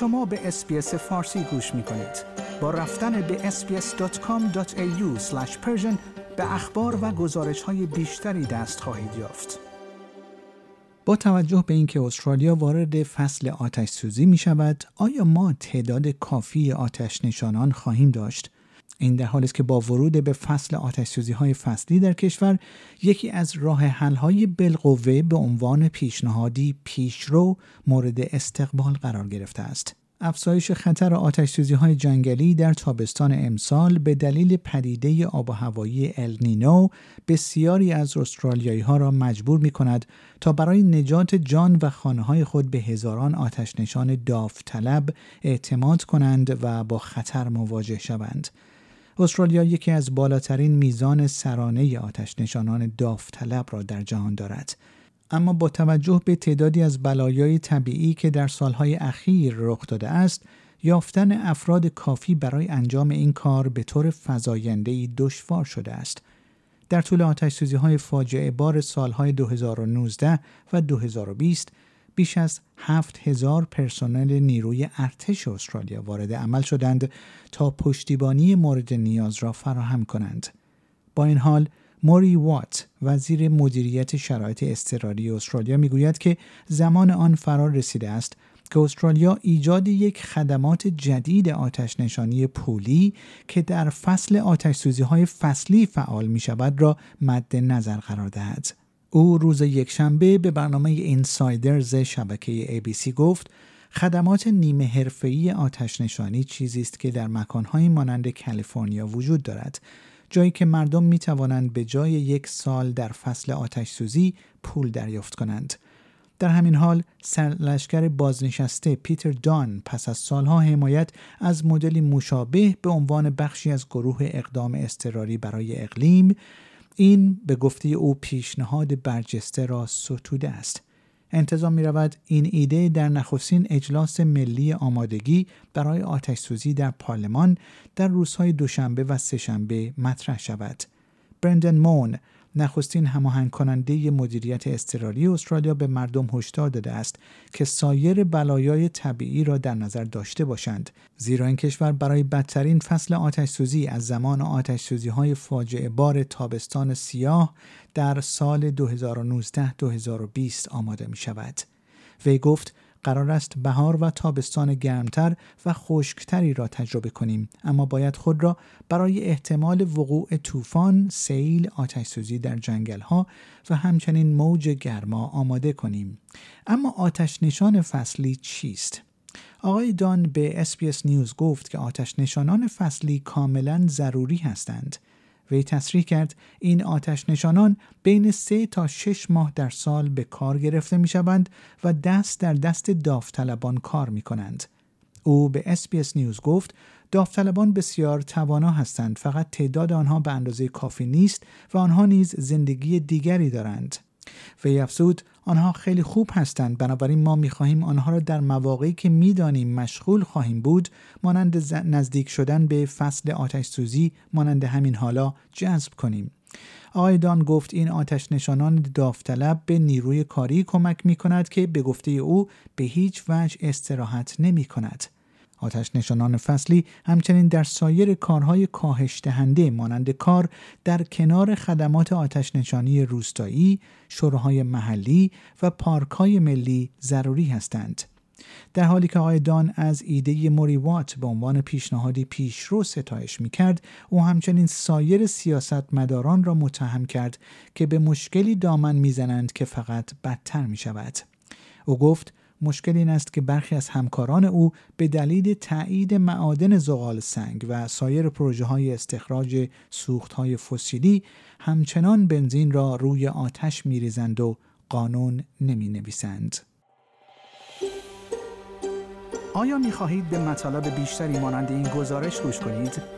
شما به SBS فارسی گوش می کنید. با رفتن به sbs.com.au به اخبار و گزارش های بیشتری دست خواهید یافت. با توجه به اینکه استرالیا وارد فصل آتش سوزی می شود، آیا ما تعداد کافی آتش نشانان خواهیم داشت این در حالی است که با ورود به فصل آتشسوزی های فصلی در کشور یکی از راه حل های بالقوه به عنوان پیشنهادی پیشرو مورد استقبال قرار گرفته است. افزایش خطر آتشسوزی های جنگلی در تابستان امسال به دلیل پدیده آب و هوایی النینو بسیاری از استرالیایی ها را مجبور می کند تا برای نجات جان و خانه های خود به هزاران آتش نشان داوطلب اعتماد کنند و با خطر مواجه شوند. استرالیا یکی از بالاترین میزان سرانه آتش نشانان داوطلب را در جهان دارد. اما با توجه به تعدادی از بلایای طبیعی که در سالهای اخیر رخ داده است، یافتن افراد کافی برای انجام این کار به طور فزاینده‌ای دشوار شده است. در طول آتش های فاجعه بار سالهای 2019 و 2020 بیش از هفت هزار پرسنل نیروی ارتش استرالیا وارد عمل شدند تا پشتیبانی مورد نیاز را فراهم کنند. با این حال موری وات وزیر مدیریت شرایط اضطراری استرالیا می‌گوید که زمان آن فرار رسیده است که استرالیا ایجاد یک خدمات جدید آتش نشانی پولی که در فصل آتش های فصلی فعال می شود را مد نظر قرار دهد. او روز یکشنبه به برنامه اینسایدرز شبکه ABC گفت خدمات نیمه حرفه‌ای آتش نشانی چیزی است که در مکانهایی مانند کالیفرنیا وجود دارد جایی که مردم می توانند به جای یک سال در فصل آتش سوزی پول دریافت کنند. در همین حال سرلشکر بازنشسته پیتر دان پس از سالها حمایت از مدلی مشابه به عنوان بخشی از گروه اقدام اضطراری برای اقلیم این به گفته او پیشنهاد برجسته را ستوده است انتظام می رود این ایده در نخستین اجلاس ملی آمادگی برای آتش سوزی در پارلمان در روزهای دوشنبه و سهشنبه مطرح شود. برندن مون نخستین هماهنگ کننده مدیریت اضطراری استرالیا به مردم هشدار داده است که سایر بلایای طبیعی را در نظر داشته باشند زیرا این کشور برای بدترین فصل آتش سوزی از زمان آتش سوزی های فاجعه بار تابستان سیاه در سال 2019-2020 آماده می شود. وی گفت قرار است بهار و تابستان گرمتر و خشکتری را تجربه کنیم. اما باید خود را برای احتمال وقوع طوفان، سیل، آتشسوزی در جنگل ها و همچنین موج گرما آماده کنیم. اما آتش نشان فصلی چیست؟ آقای دان به SBS News گفت که آتش نشانان فصلی کاملا ضروری هستند. وی تصریح کرد این آتش نشانان بین سه تا شش ماه در سال به کار گرفته می شوند و دست در دست داوطلبان کار می کنند. او به SBS News گفت داوطلبان بسیار توانا هستند فقط تعداد آنها به اندازه کافی نیست و آنها نیز زندگی دیگری دارند. وی افزود آنها خیلی خوب هستند بنابراین ما می‌خواهیم آنها را در مواقعی که می‌دانیم مشغول خواهیم بود مانند نزدیک شدن به فصل آتش سوزی مانند همین حالا جذب کنیم آقای دان گفت این آتش نشانان داوطلب به نیروی کاری کمک می کند که به گفته او به هیچ وجه استراحت نمی کند. آتش نشانان فصلی همچنین در سایر کارهای کاهش دهنده مانند کار در کنار خدمات آتش نشانی روستایی، شوراهای محلی و پارکهای ملی ضروری هستند. در حالی که آقای دان از ایده موریوات به عنوان پیشنهادی پیشرو ستایش می کرد او همچنین سایر سیاستمداران را متهم کرد که به مشکلی دامن می‌زنند که فقط بدتر می شود. او گفت مشکل این است که برخی از همکاران او به دلیل تایید معادن زغال سنگ و سایر پروژه های استخراج سوخت های فسیلی همچنان بنزین را روی آتش می ریزند و قانون نمی نویسند. آیا می خواهید به مطالب بیشتری مانند این گزارش گوش کنید؟